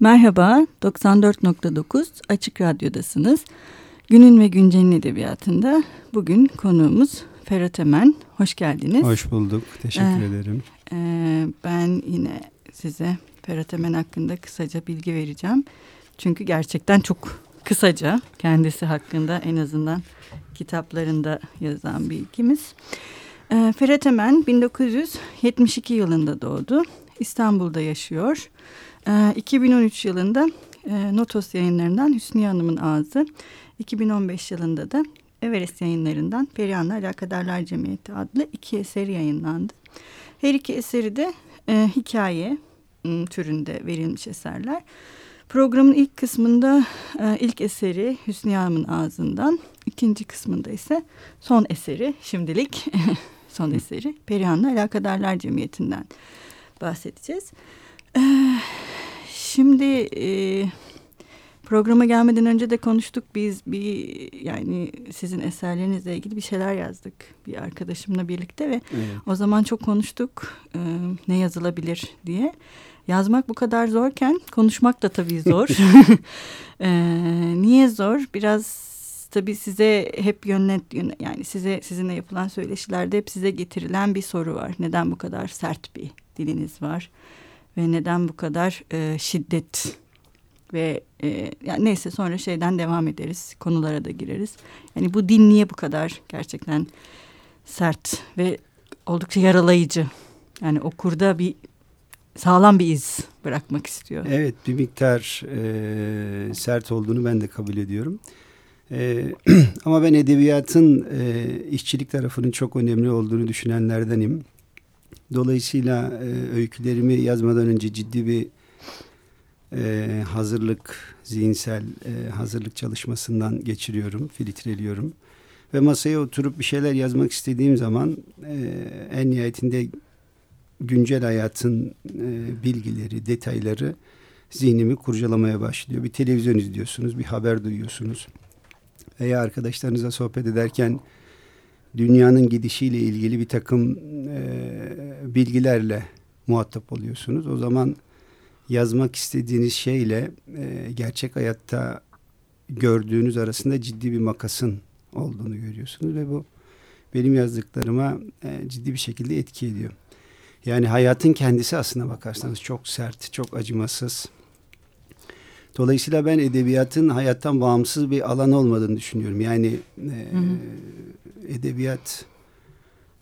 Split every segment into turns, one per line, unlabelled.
Merhaba, 94.9 Açık Radyo'dasınız. Günün ve Güncel'in edebiyatında bugün konuğumuz Ferhat Emen. Hoş geldiniz.
Hoş bulduk, teşekkür ee, ederim.
E, ben yine size Ferhat Emen hakkında kısaca bilgi vereceğim. Çünkü gerçekten çok kısaca kendisi hakkında en azından kitaplarında yazan bilgimiz. E, Ferhat Emen 1972 yılında doğdu. İstanbul'da yaşıyor. 2013 ee, yılında e, Notos yayınlarından Hüsnü Hanım'ın Ağzı, 2015 yılında da Everest yayınlarından Perihan'la Alakadarlar Cemiyeti adlı iki eseri yayınlandı. Her iki eseri de e, hikaye türünde verilmiş eserler. Programın ilk kısmında e, ilk eseri Hüsnü Hanım'ın ağzından, ikinci kısmında ise son eseri şimdilik son eseri Perihan'la Alakadarlar Cemiyeti'nden bahsedeceğiz. Ee, şimdi e, programa gelmeden önce de konuştuk biz bir yani sizin eserlerinizle ilgili bir şeyler yazdık bir arkadaşımla birlikte ve evet. o zaman çok konuştuk e, ne yazılabilir diye. Yazmak bu kadar zorken konuşmak da tabii zor. e, niye zor? Biraz tabii size hep yönlet yani size sizinle yapılan söyleşilerde hep size getirilen bir soru var. Neden bu kadar sert bir diliniz var? Ve neden bu kadar e, şiddet ve e, yani neyse sonra şeyden devam ederiz konulara da gireriz. Yani bu din niye bu kadar gerçekten sert ve oldukça yaralayıcı. Yani okurda bir sağlam bir iz bırakmak istiyor.
Evet bir miktar e, sert olduğunu ben de kabul ediyorum. E, ama ben edebiyatın e, işçilik tarafının çok önemli olduğunu düşünenlerdenim. Dolayısıyla e, öykülerimi yazmadan önce ciddi bir e, hazırlık, zihinsel e, hazırlık çalışmasından geçiriyorum, filtreliyorum. Ve masaya oturup bir şeyler yazmak istediğim zaman e, en nihayetinde güncel hayatın e, bilgileri, detayları zihnimi kurcalamaya başlıyor. Bir televizyon izliyorsunuz, bir haber duyuyorsunuz. Veya arkadaşlarınıza sohbet ederken dünyanın gidişiyle ilgili bir takım e, bilgilerle muhatap oluyorsunuz. O zaman yazmak istediğiniz şeyle e, gerçek hayatta gördüğünüz arasında ciddi bir makasın olduğunu görüyorsunuz ve bu benim yazdıklarıma e, ciddi bir şekilde etki ediyor. Yani hayatın kendisi aslına bakarsanız çok sert, çok acımasız. Dolayısıyla ben edebiyatın hayattan bağımsız bir alan olmadığını düşünüyorum. Yani e, hı hı edebiyat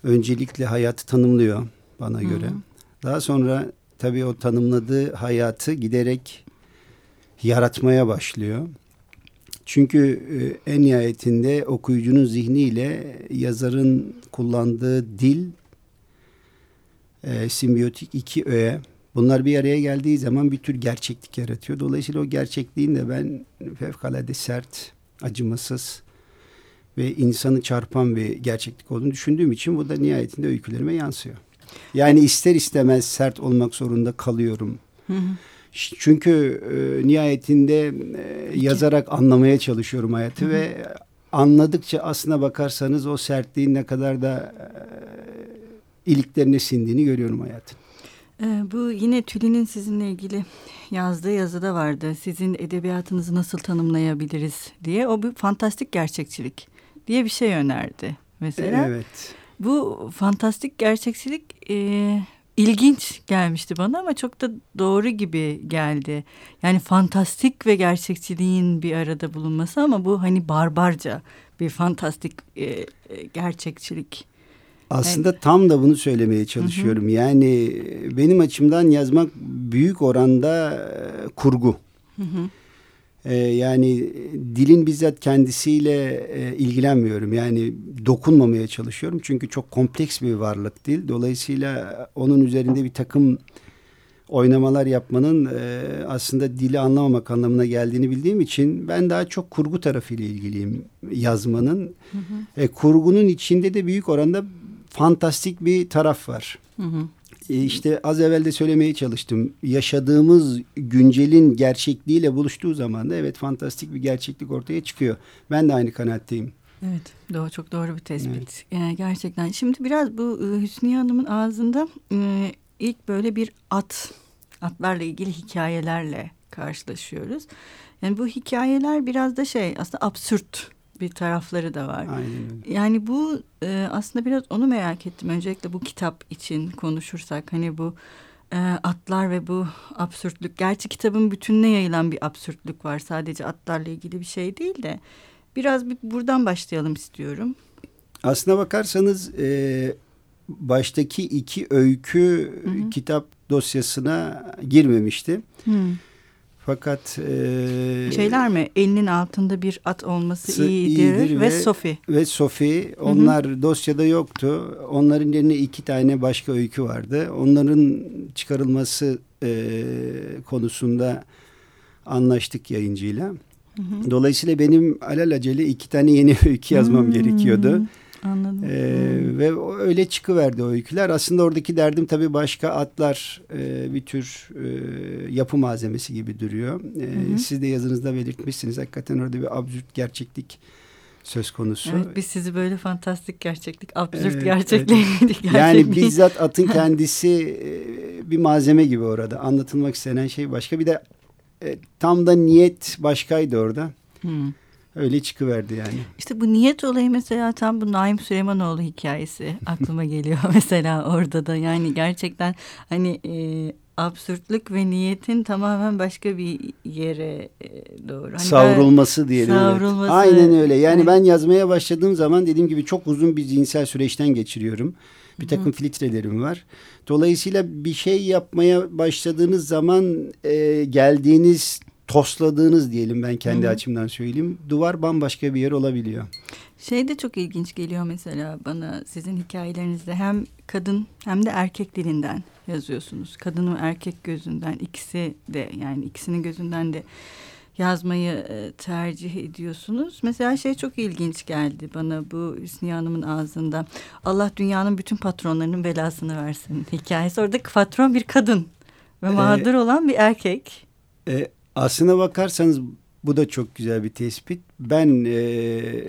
öncelikle hayatı tanımlıyor bana Hı-hı. göre. Daha sonra tabii o tanımladığı hayatı giderek yaratmaya başlıyor. Çünkü e, en nihayetinde okuyucunun zihniyle yazarın kullandığı dil e, simbiyotik iki öğe. Bunlar bir araya geldiği zaman bir tür gerçeklik yaratıyor. Dolayısıyla o gerçekliğin de ben fevkalade sert, acımasız, ve insanı çarpan bir gerçeklik olduğunu düşündüğüm için bu da nihayetinde öykülerime yansıyor. Yani ister istemez sert olmak zorunda kalıyorum. Hı hı. Çünkü e, nihayetinde e, yazarak anlamaya çalışıyorum hayatı hı hı. ve anladıkça aslına bakarsanız o sertliğin ne kadar da e, iliklerine sindiğini görüyorum hayatın.
E, bu yine Tülin'in sizinle ilgili yazdığı yazıda vardı. Sizin edebiyatınızı nasıl tanımlayabiliriz diye. O bir fantastik gerçekçilik diye bir şey önerdi mesela.
Evet.
Bu fantastik gerçekçilik e, ilginç gelmişti bana ama çok da doğru gibi geldi. Yani fantastik ve gerçekçiliğin bir arada bulunması ama bu hani barbarca bir fantastik e, e, gerçekçilik.
Aslında yani, tam da bunu söylemeye çalışıyorum. Hı hı. Yani benim açımdan yazmak büyük oranda e, kurgu. Hı hı. Ee, yani dilin bizzat kendisiyle e, ilgilenmiyorum. Yani dokunmamaya çalışıyorum. Çünkü çok kompleks bir varlık dil. Dolayısıyla onun üzerinde bir takım oynamalar yapmanın e, aslında dili anlamamak anlamına geldiğini bildiğim için ben daha çok kurgu tarafıyla ilgiliyim yazmanın. Hı hı. E, kurgunun içinde de büyük oranda fantastik bir taraf var. Hı hı. E, işte az evvel de söylemeye çalıştım. Yaşadığımız güncelin gerçekliğiyle buluştuğu zaman da evet fantastik bir gerçeklik ortaya çıkıyor. Ben de aynı kanaatteyim.
Evet, doğru çok doğru bir tespit. Evet. Yani gerçekten. Şimdi biraz bu e, Hüsniye Hanım'ın ağzında e, ilk böyle bir at, atlarla ilgili hikayelerle karşılaşıyoruz. Yani bu hikayeler biraz da şey aslında absürt bir tarafları da var.
Aynen öyle.
Yani bu e, aslında biraz onu merak ettim. Öncelikle bu kitap için konuşursak hani bu e, atlar ve bu absürtlük. Gerçi kitabın bütününe yayılan bir absürtlük var. Sadece atlarla ilgili bir şey değil de biraz bir buradan başlayalım istiyorum.
Aslına bakarsanız e, baştaki iki öykü hı hı. kitap dosyasına girmemişti. Hı. Fakat
e, şeyler mi? Elinin altında bir at olması iyidir, iyidir ve, ve Sophie.
Ve Sophie onlar Hı -hı. dosyada yoktu. Onların yerine iki tane başka öykü vardı. Onların çıkarılması e, konusunda anlaştık yayıncıyla. Hı hı. Dolayısıyla benim alelacele iki tane yeni öykü yazmam hı gerekiyordu.
Anladım.
Ee, hmm. Ve öyle çıkıverdi o öyküler. Aslında oradaki derdim tabii başka atlar e, bir tür e, yapı malzemesi gibi duruyor. E, Siz de yazınızda belirtmişsiniz. Hakikaten orada bir absürt gerçeklik söz konusu.
Evet, biz sizi böyle fantastik gerçeklik, absürt evet, gerçekliğe evet.
Yani bizzat atın kendisi e, bir malzeme gibi orada. Anlatılmak istenen şey başka. Bir de e, tam da niyet başkaydı orada. Hmm. Öyle çıkıverdi yani.
İşte bu niyet olayı mesela tam bu Naim Süleymanoğlu hikayesi aklıma geliyor mesela orada da. Yani gerçekten hani e, absürtlük ve niyetin tamamen başka bir yere e, doğru. Hani
savrulması diyelim. Savrulması. Evet. Aynen öyle. Yani evet. ben yazmaya başladığım zaman dediğim gibi çok uzun bir zihinsel süreçten geçiriyorum. Bir takım Hı. filtrelerim var. Dolayısıyla bir şey yapmaya başladığınız zaman e, geldiğiniz tosladığınız diyelim ben kendi Hı -hı. açımdan söyleyeyim. Duvar bambaşka bir yer olabiliyor.
Şey de çok ilginç geliyor mesela bana sizin hikayelerinizde hem kadın hem de erkek dilinden yazıyorsunuz. Kadın ve erkek gözünden ikisi de yani ikisinin gözünden de yazmayı e, tercih ediyorsunuz. Mesela şey çok ilginç geldi bana bu Hüsniye Hanım'ın ağzında. Allah dünyanın bütün patronlarının belasını versin hikayesi. Oradaki patron bir kadın ve mağdur ee, olan bir erkek.
E, Aslına bakarsanız bu da çok güzel bir tespit. Ben e,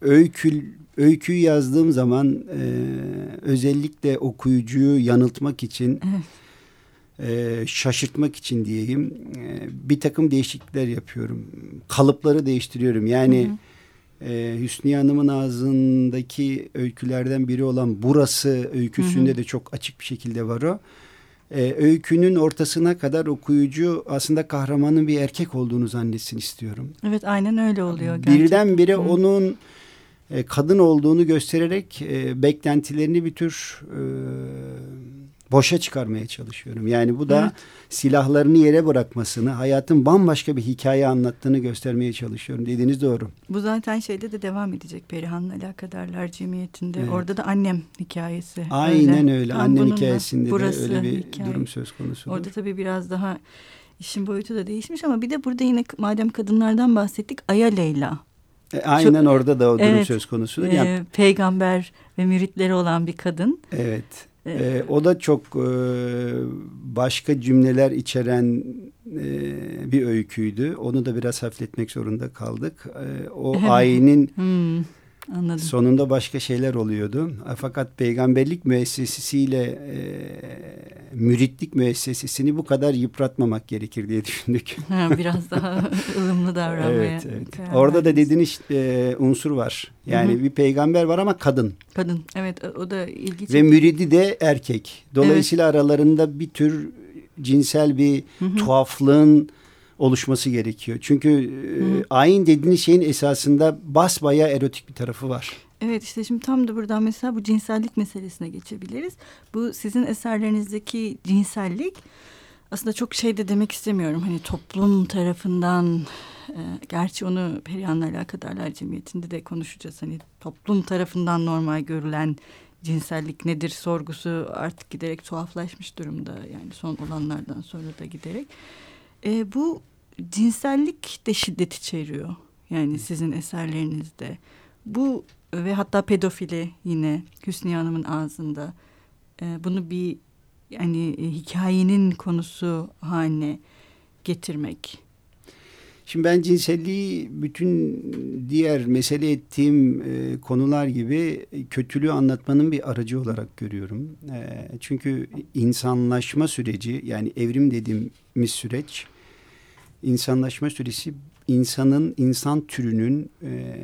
öykü, öyküyü yazdığım zaman e, özellikle okuyucuyu yanıltmak için e, şaşırtmak için diyeyim e, bir takım değişiklikler yapıyorum. Kalıpları değiştiriyorum. Yani hı hı. E, Hüsniye Hanım'ın ağzındaki öykülerden biri olan burası öyküsünde hı hı. de çok açık bir şekilde var o e, öykünün ortasına kadar okuyucu aslında kahramanın bir erkek olduğunu zannetsin istiyorum.
Evet aynen öyle oluyor. Gerçekten.
Birdenbire Hı. onun e, kadın olduğunu göstererek e, beklentilerini bir tür e, boşa çıkarmaya çalışıyorum. Yani bu da evet. silahlarını yere bırakmasını, hayatın bambaşka bir hikaye anlattığını göstermeye çalışıyorum. Dediğiniz doğru.
Bu zaten şeyde de devam edecek Perihan'la alakadarlar cemiyetinde. Evet. Orada da annem hikayesi.
Aynen öyle. öyle. Annem hikayesinde de öyle bir hikaye. durum söz konusu.
Orada tabii biraz daha işin boyutu da değişmiş ama bir de burada yine madem kadınlardan bahsettik Aya Leyla.
E, aynen Çok, orada da o durum evet, söz konusu.
E, peygamber ve müritleri olan bir kadın.
Evet. E, o da çok e, başka cümleler içeren e, bir öyküydü. Onu da biraz hafifletmek zorunda kaldık. E, o ayinin hmm. Anladım. Sonunda başka şeyler oluyordu. Fakat peygamberlik müessesesiyle e, müritlik müessesesini bu kadar yıpratmamak gerekir diye düşündük.
Ha, biraz daha ılımlı davranmaya.
evet, evet. Orada da dediğiniz e, unsur var. Yani Hı-hı. bir peygamber var ama kadın.
Kadın evet o da ilginç.
Ve müridi de erkek. Dolayısıyla evet. aralarında bir tür cinsel bir Hı-hı. tuhaflığın oluşması gerekiyor. Çünkü e, ayin dediğiniz şeyin esasında basbaya erotik bir tarafı var.
Evet işte şimdi tam da buradan mesela bu cinsellik meselesine geçebiliriz. Bu sizin eserlerinizdeki cinsellik aslında çok şey de demek istemiyorum. Hani toplum tarafından e, gerçi onu Perihan'la alakadarlar cemiyetinde de konuşacağız. Hani toplum tarafından normal görülen cinsellik nedir sorgusu artık giderek tuhaflaşmış durumda. Yani son olanlardan sonra da giderek. E, bu cinsellik de şiddet içeriyor. Yani sizin eserlerinizde. Bu ve hatta pedofili yine Hüsniye Hanım'ın ağzında. E, bunu bir yani e, hikayenin konusu haline getirmek.
Şimdi ben cinselliği bütün diğer mesele ettiğim e, konular gibi kötülüğü anlatmanın bir aracı olarak görüyorum. E, çünkü insanlaşma süreci yani evrim dediğimiz süreç
insanlaşma süresi insanın, insan türünün e,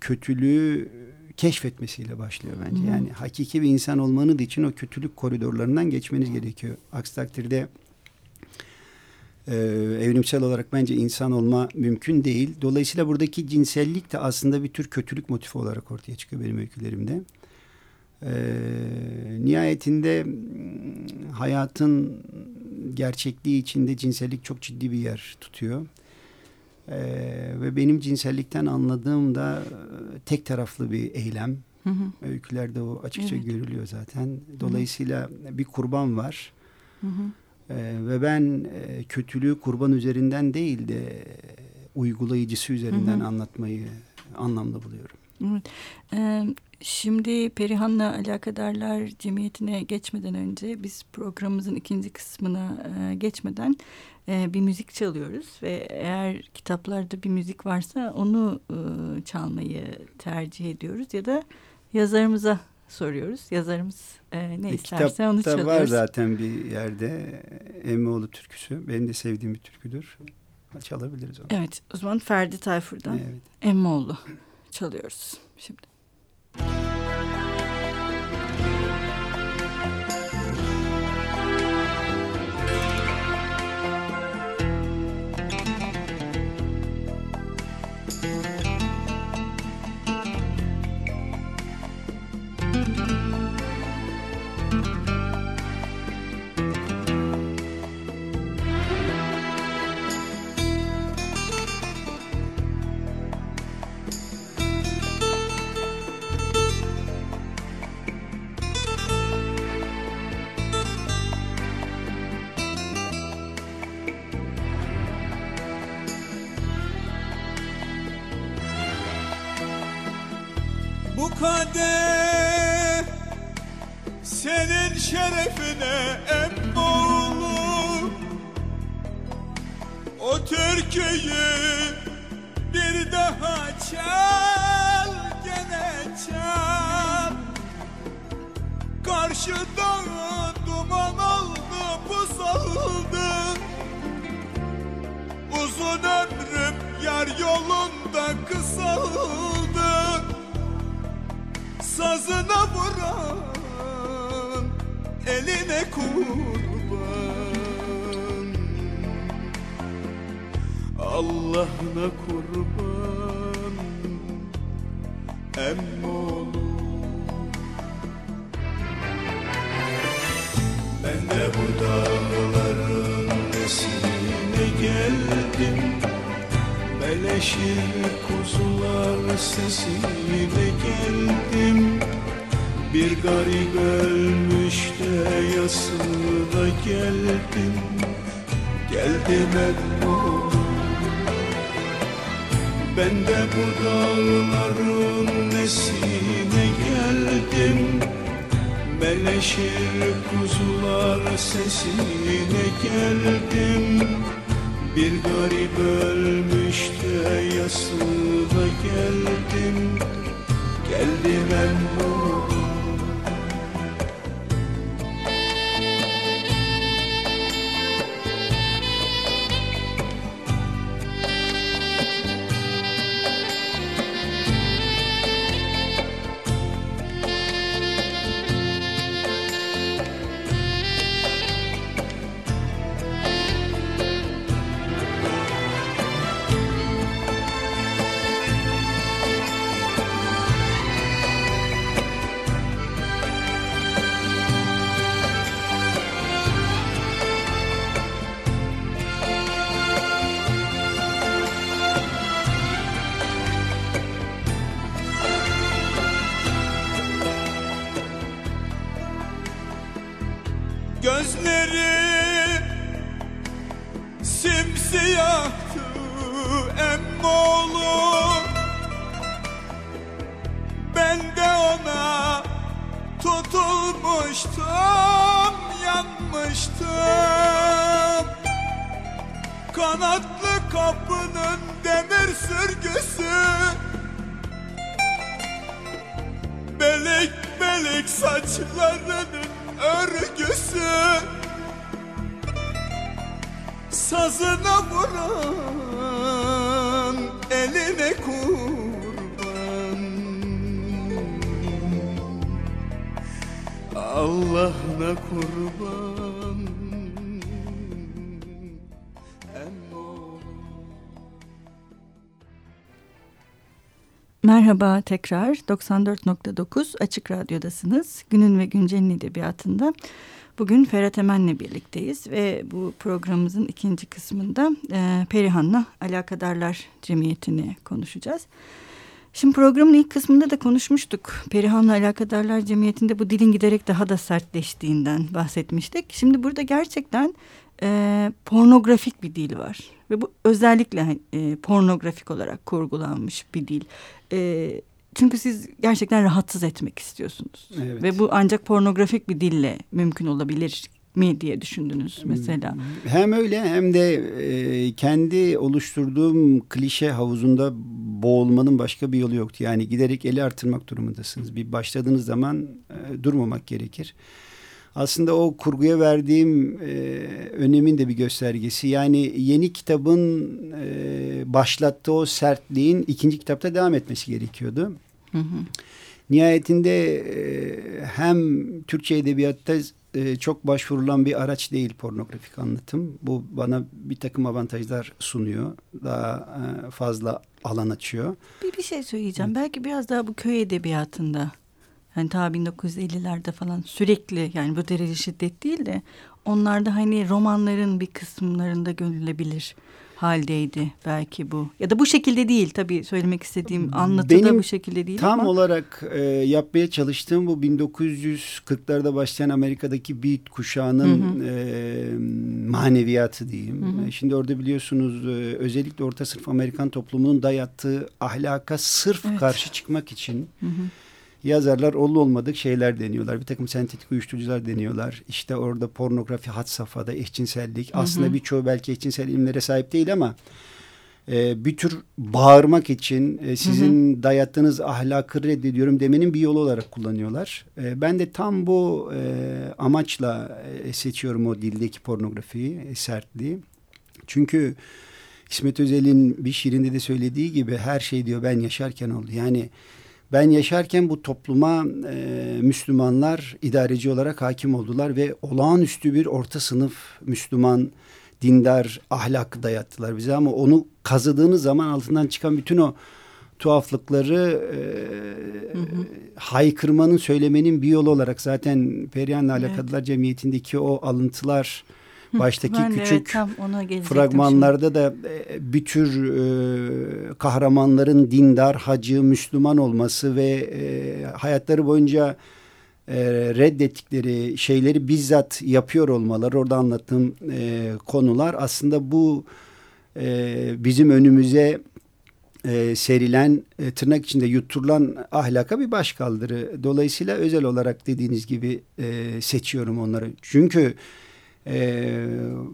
kötülüğü keşfetmesiyle başlıyor bence. Hmm. Yani hakiki bir insan olmanız için o kötülük koridorlarından geçmeniz gerekiyor. Aksi takdirde e, evrimsel olarak bence insan olma mümkün değil. Dolayısıyla buradaki cinsellik de aslında bir tür kötülük motifi olarak ortaya çıkıyor benim öykülerimde. E, nihayetinde hayatın gerçekliği içinde cinsellik çok ciddi bir yer tutuyor. Ee, ve benim cinsellikten anladığım da e, tek taraflı bir eylem. Hı hı. Öykülerde o açıkça evet. görülüyor zaten. Dolayısıyla hı hı. bir kurban var. Hı hı. Ee, ve ben e, kötülüğü kurban üzerinden değil de uygulayıcısı üzerinden hı hı. anlatmayı anlamlı buluyorum.
Evet. Ee, şimdi Perihan'la Alakadarlar Cemiyeti'ne geçmeden önce biz programımızın ikinci kısmına e, geçmeden e, bir müzik çalıyoruz ve eğer kitaplarda bir müzik varsa onu e, çalmayı tercih ediyoruz ya da yazarımıza soruyoruz. Yazarımız e, ne e, isterse onu çalıyoruz.
var zaten bir yerde Emmioğlu türküsü. Benim de sevdiğim bir türküdür. Çalabiliriz onu.
Evet o zaman Ferdi Tayfur'dan evet. Emmioğlu çalıyoruz şimdi. Thank you.
Kadeh senin şerefine emmoğlu O türküyü bir daha çal gene çal. Karşıda duman oldu oldu Uzun ömrüm yar yolunda kısaldı sazına vuran eline kurban. Allah'ına kurban emmoğlu Ben de bu dağların nesine geldim Beleşir kuzular sesiyle geldim Bir garip ölmüş de yasına geldim Geldim emmoğlu Ben de bu dağların nesine geldim. Beleşir kuzular sesine geldim. Bir garip ölmüş de yasına geldim Geldim Saçlarının örgüsü.
Sazına vuran eline kurban. Allah'ına kurban.
Merhaba tekrar 94.9 Açık Radyo'dasınız. Günün ve Güncel'in edebiyatında bugün Ferhat Emen'le birlikteyiz ve bu programımızın ikinci kısmında e, Perihan'la Alakadarlar Cemiyeti'ni konuşacağız. Şimdi programın ilk kısmında da konuşmuştuk. Perihan'la Alakadarlar Cemiyeti'nde bu dilin giderek daha da sertleştiğinden bahsetmiştik. Şimdi burada gerçekten e, pornografik bir dil var. Ve bu özellikle e, pornografik olarak kurgulanmış bir dil. E, çünkü siz gerçekten rahatsız etmek istiyorsunuz. Evet. Ve bu ancak pornografik bir dille mümkün olabilir mi diye düşündünüz mesela?
Hem öyle hem de e, kendi oluşturduğum klişe havuzunda boğulmanın başka bir yolu yoktu. Yani giderek eli artırmak durumundasınız. Bir başladığınız zaman e, durmamak gerekir aslında o kurguya verdiğim e, önemin de bir göstergesi. Yani yeni kitabın e, başlattığı o sertliğin ikinci kitapta devam etmesi gerekiyordu. Hı hı. Nihayetinde e, hem Türkçe edebiyatta e, çok başvurulan bir araç değil pornografik anlatım. Bu bana bir takım avantajlar sunuyor. Daha e, fazla alan açıyor.
Bir, bir şey söyleyeceğim. Evet. Belki biraz daha bu köy edebiyatında Hani ta 1950'lerde falan sürekli yani bu derece şiddet değil de onlarda hani romanların bir kısımlarında görülebilir haldeydi belki bu. Ya da bu şekilde değil tabii söylemek istediğim anlatıda Benim bu şekilde değil
tam ama. olarak e, yapmaya çalıştığım bu 1940'larda başlayan Amerika'daki beat kuşağının hı hı. E, maneviyatı diyeyim. Hı hı. Şimdi orada biliyorsunuz e, özellikle orta sınıf Amerikan toplumunun dayattığı ahlaka sırf evet. karşı çıkmak için... Hı hı yazarlar ollu olmadık şeyler deniyorlar. Bir takım sentetik uyuşturucular deniyorlar. İşte orada pornografi had safhada, eşcinsellik. Hı hı. Aslında birçoğu belki eşcinsel ilimlere sahip değil ama e, bir tür bağırmak için e, sizin hı hı. dayattığınız ahlakı reddediyorum demenin bir yolu olarak kullanıyorlar. E, ben de tam bu e, amaçla e, seçiyorum o dildeki pornografiyi, e, sertliği. Çünkü İsmet Özel'in bir şiirinde de söylediği gibi her şey diyor ben yaşarken oldu. Yani ben yaşarken bu topluma e, Müslümanlar idareci olarak hakim oldular ve olağanüstü bir orta sınıf Müslüman dindar ahlak dayattılar bize ama onu kazıdığınız zaman altından çıkan bütün o tuhaflıkları e, hı hı. haykırmanın söylemenin bir yolu olarak zaten Perihan'la Alakadılar evet. Cemiyeti'ndeki o alıntılar baştaki ben küçük evet, fragmanlarda da e, bir tür e, kahramanların dindar, hacı, Müslüman olması ve e, hayatları boyunca e, reddettikleri şeyleri bizzat yapıyor olmaları orada anlattığım e, konular aslında bu e, bizim önümüze e, serilen e, tırnak içinde yutturulan ahlaka bir başkaldırı. Dolayısıyla özel olarak dediğiniz gibi e, seçiyorum onları. Çünkü e,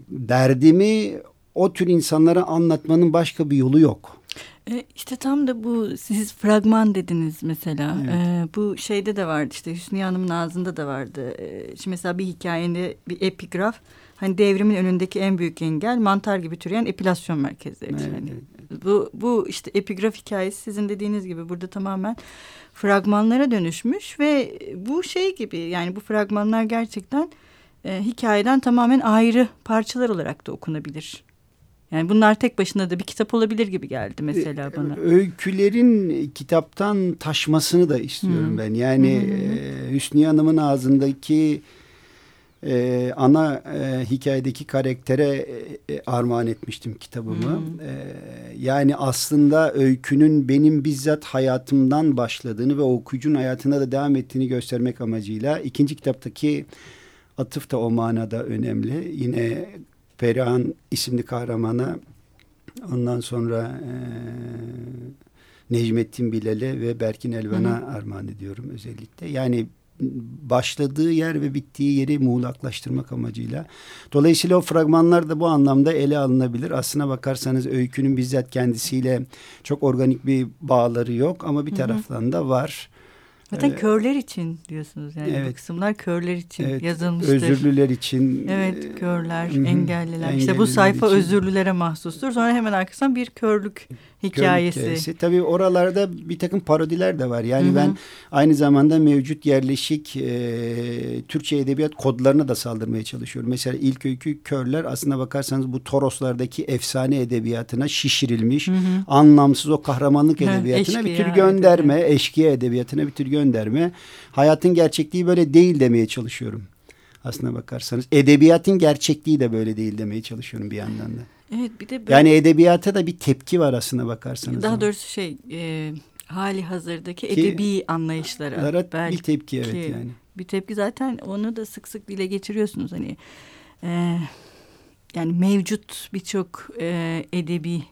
derdimi o tür insanlara anlatmanın başka bir yolu yok.
E, işte tam da bu siz fragman dediniz mesela. Evet. E, bu şeyde de vardı işte Hüsnü Hanım'ın ağzında da vardı. E, şimdi mesela bir hikayende bir epigraf. Hani devrimin önündeki en büyük engel mantar gibi türeyen epilasyon merkezleri. Evet, evet. Bu, bu işte epigraf hikayesi sizin dediğiniz gibi burada tamamen fragmanlara dönüşmüş ve bu şey gibi yani bu fragmanlar gerçekten e, hikayeden tamamen ayrı parçalar olarak da okunabilir. Yani bunlar tek başına da bir kitap olabilir gibi geldi mesela e, bana.
Öykülerin kitaptan taşmasını da istiyorum hmm. ben. Yani hmm. e, Hüsniye Hanım'ın ağzındaki e, ana e, hikayedeki karaktere e, armağan etmiştim kitabımı. Hmm. E, yani aslında öykünün benim bizzat hayatımdan başladığını ve okuyucunun hayatına da devam ettiğini göstermek amacıyla ikinci kitaptaki Atıf da o manada önemli. Yine Perihan isimli kahramana ondan sonra e, Necmettin Bilal'e ve Berkin Elvan'a armağan ediyorum özellikle. Yani başladığı yer ve bittiği yeri muğlaklaştırmak amacıyla. Dolayısıyla o fragmanlar da bu anlamda ele alınabilir. Aslına bakarsanız öykünün bizzat kendisiyle çok organik bir bağları yok ama bir taraftan da var.
Zaten
Ee,
körler için diyorsunuz yani bu
evet.
kısımlar körler için
Evet,
yazılmıştır.
Özürlüler için.
Evet körler,
hı,
engelliler. İşte bu
engelliler
sayfa
için.
özürlülere mahsustur. Sonra hemen arkasından bir körlük hikayesi.
hikayesi. Tabii oralarda bir takım parodiler de var. Yani
Hı hı.
ben aynı zamanda mevcut yerleşik e, Türkçe edebiyat kodlarına da saldırmaya çalışıyorum. Mesela ilk öykü Körler aslına bakarsanız bu Toroslardaki efsane edebiyatına şişirilmiş,
Hı hı.
anlamsız o kahramanlık
Hı,
edebiyatına bir
eşkıya
tür gönderme, eşkıya edebiyatına bir tür gönderme. Hayatın gerçekliği böyle değil demeye çalışıyorum. Aslına bakarsanız edebiyatın gerçekliği de böyle değil demeye çalışıyorum bir yandan da.
Evet bir de böyle,
Yani edebiyata da bir tepki var aslına bakarsanız.
daha doğrusu şey e, hali hazırdaki
Ki-
edebi anlayışlara
Lara
belki
bir tepki evet
ki-
yani.
bir tepki zaten onu da sık sık dile getiriyorsunuz hani e, yani mevcut birçok e, edebi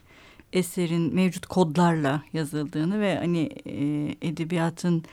eserin mevcut kodlarla yazıldığını ve hani e, edebiyatın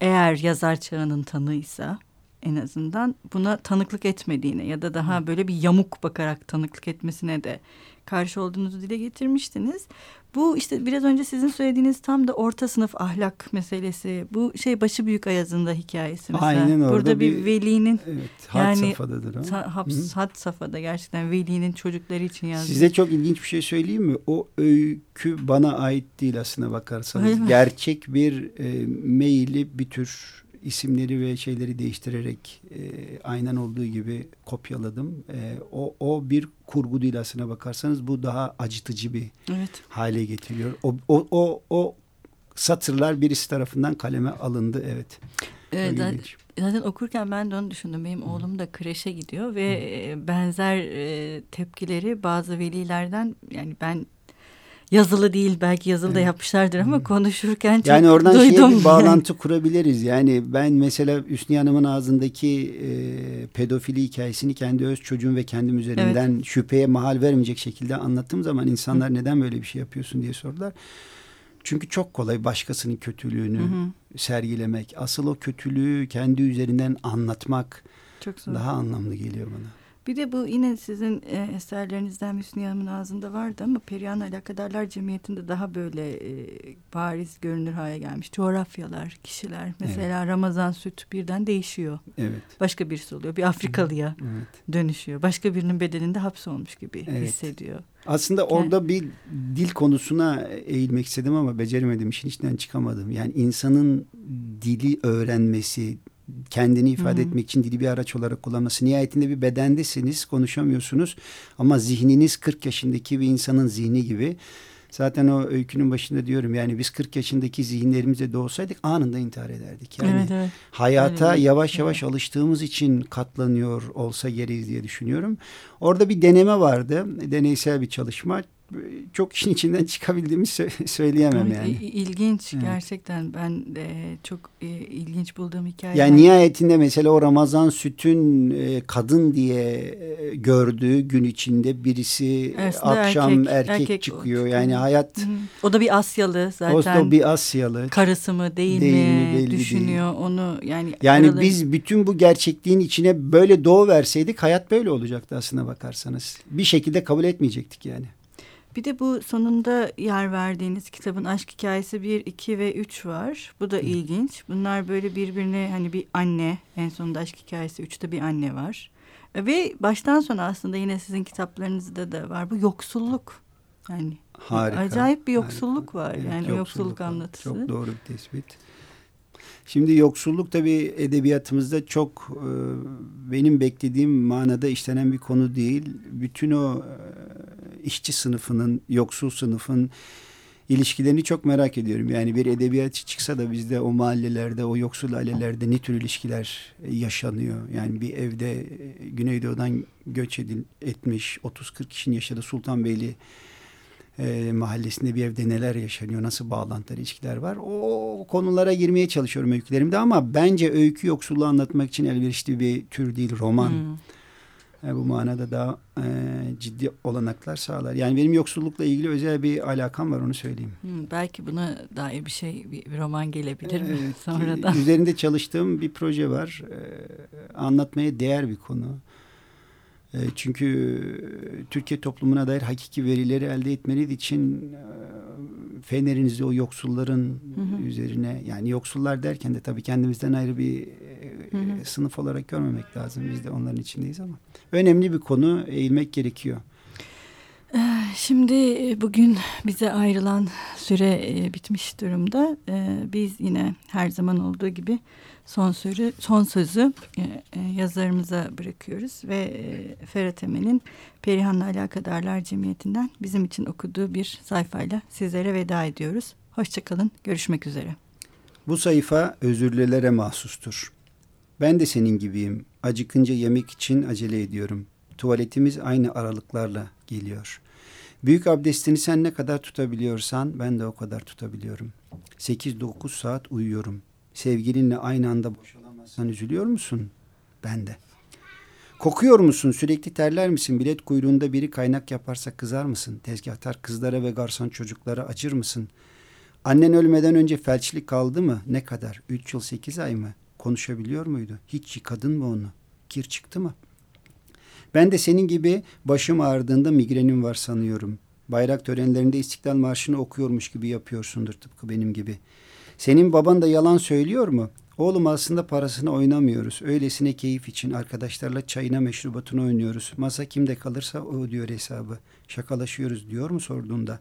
eğer yazar çağının tanığıysa en azından buna tanıklık etmediğine ya da daha böyle bir yamuk bakarak tanıklık etmesine de karşı olduğunuzu dile getirmiştiniz. Bu işte biraz önce sizin söylediğiniz tam da orta sınıf ahlak meselesi. Bu şey Başı Büyük Ayaz'ın da hikayesi mesela.
Aynen orada
Burada bir,
bir-
velinin
Evet, had
Yani
safhadadır o.
sa- haps, had safhada gerçekten velinin çocukları için yazdığı.
Size çok ilginç bir şey söyleyeyim mi? O öykü bana ait değil aslına bakarsanız. Gerçek bir e, maili bir tür isimleri ve şeyleri değiştirerek e, aynen olduğu gibi kopyaladım. E, o, o bir kurgu değil aslına bakarsanız. Bu daha acıtıcı bir
Evet.
hale getiriyor. O, o, o, o satırlar birisi tarafından kaleme alındı. Evet.
Evet, zaten,
ilginç.
zaten okurken ben de onu düşündüm. Benim oğlum da kreşe gidiyor ve e, benzer e, tepkileri bazı velilerden yani ben yazılı değil belki yazılı da
Evet.
yapmışlardır ama konuşurken çok
Yani oradan şeye
duydum.
bir bağlantı kurabiliriz. Yani ben mesela Hüsnü Hanım'ın ağzındaki e, pedofili hikayesini kendi öz çocuğum ve kendim üzerinden şüpheye mahal vermeyecek şekilde anlattığım zaman insanlar neden böyle bir şey yapıyorsun diye sordular. Çünkü çok kolay başkasının kötülüğünü
Hı hı.
sergilemek. Asıl o kötülüğü kendi üzerinden anlatmak
Çok zor.
daha anlamlı geliyor bana.
Bir de bu yine sizin e, eserlerinizden Hüsnü Hanım'ın ağzında vardı ama Perihan Alakadarlar Cemiyeti'nde daha böyle e, bariz görünür hale gelmiş. Coğrafyalar, kişiler. Mesela Ramazan Süt birden değişiyor.
Evet.
Başka birisi oluyor. Bir Afrikalıya
Evet.
dönüşüyor. Başka birinin bedeninde hapsolmuş gibi
Evet.
hissediyor.
Aslında orada bir dil konusuna eğilmek istedim ama beceremedim. işin içinden çıkamadım. Yani insanın dili öğrenmesi, kendini ifade
Hı hı.
etmek için dili bir araç olarak kullanması. Nihayetinde bir bedendesiniz, konuşamıyorsunuz ama zihniniz 40 yaşındaki bir insanın zihni gibi. Zaten o öykünün başında diyorum yani biz 40 yaşındaki zihinlerimize doğsaydık anında intihar ederdik. Yani
evet evet.
hayata
bir
yavaş
şey
yavaş alıştığımız için katlanıyor olsa gereğiz diye düşünüyorum. Orada bir deneme vardı. Deneysel bir çalışma. Çok işin içinden çıkabildiğimi sö- söyleyemem yani.
ilginç gerçekten ben de çok e, ilginç bulduğum hikaye.
Yani nihayetinde mesela o Ramazan sütün e, kadın diye e, gördüğü gün içinde birisi e,
Aslında
akşam
erkek-
erkek,
erkek
çıkıyor. Yani hayat.
O da bir Asyalı zaten.
o bir Asyalı.
karısı mı değil,
Değil mi,
mi, düşünüyor onu yani
Yani
araları-
biz bütün bu gerçekliğin içine böyle doğu verseydik hayat böyle olacaktı aslına bakarsanız. Bir şekilde kabul etmeyecektik yani.
Bir de bu sonunda yer verdiğiniz kitabın aşk hikayesi 1, 2 ve 3 var. Bu da ilginç. Bunlar böyle birbirine hani bir anne en sonunda aşk hikayesi 3'te bir anne var. Ve baştan sona aslında yine sizin kitaplarınızda da var bu yoksulluk. Yani
Harika.
acayip bir yoksulluk var.
Evet,
yani yoksulluk
var.
anlatısı.
Çok doğru bir tespit. Şimdi yoksulluk tabii edebiyatımızda çok e, benim beklediğim manada işlenen bir konu değil. Bütün o e, işçi sınıfının, yoksul sınıfın ilişkilerini çok merak ediyorum. Yani bir edebiyatçı çıksa da bizde o mahallelerde, o yoksul ailelerde ne tür ilişkiler yaşanıyor? Yani bir evde e, Güneydoğu'dan göç edil, etmiş 30-40 kişinin yaşadığı Sultanbeyli e, mahallesinde bir evde neler yaşanıyor, nasıl bağlantılar, ilişkiler var. O konulara girmeye çalışıyorum öykülerimde ama bence öykü yoksulluğu anlatmak için elverişli bir tür değil, roman.
Hmm.
E, bu manada daha e, ciddi olanaklar sağlar. Yani benim yoksullukla ilgili özel bir alakam var onu söyleyeyim.
Hmm, belki buna dair bir şey bir, bir roman gelebilir mi
Evet,
sonradan?
Üzerinde çalıştığım bir proje var. E, anlatmaya değer bir konu. E, çünkü Türkiye toplumuna dair hakiki verileri elde etmeniz için e, fenerinizi o yoksulların
Hı hı.
üzerine yani yoksullar derken de tabii kendimizden ayrı bir e,
Hı hı.
sınıf olarak görmemek lazım. Biz de onların içindeyiz ama önemli bir konu eğilmek gerekiyor.
Şimdi e, bugün bize ayrılan süre e, bitmiş durumda. E, Biz yine her zaman olduğu gibi son sözü, son sözü e, e, yazarımıza bırakıyoruz ve e, Ferhat Emen'in Perihan'la Alakadarlar Cemiyeti'nden bizim için okuduğu bir sayfayla sizlere veda ediyoruz. Hoşçakalın, görüşmek üzere.
Bu sayfa özürlülere mahsustur. Ben de senin gibiyim. Acıkınca yemek için acele ediyorum. Tuvaletimiz aynı aralıklarla geliyor. Büyük abdestini sen ne kadar tutabiliyorsan ben de o kadar tutabiliyorum. 8-9 saat uyuyorum. Sevgilinle aynı anda boşalamazsan üzülüyor musun? Ben de. Kokuyor musun? Sürekli terler misin? Bilet kuyruğunda biri kaynak yaparsa kızar mısın? Tezgahtar kızlara ve garson çocuklara acır mısın? Annen ölmeden önce felçli kaldı mı? Ne kadar? Üç yıl sekiz ay mı? Konuşabiliyor muydu? Hiç yıkadın mı onu? Kir çıktı mı? Ben de senin gibi başım ağrıdığında migrenim var sanıyorum. Bayrak törenlerinde İstiklal Marşı'nı okuyormuş gibi yapıyorsundur tıpkı benim gibi. Senin baban da yalan söylüyor mu? Oğlum aslında parasını oynamıyoruz. Öylesine keyif için arkadaşlarla çayına meşrubatını oynuyoruz. Masa kimde kalırsa o ödüyor hesabı. Şakalaşıyoruz diyor mu sorduğunda.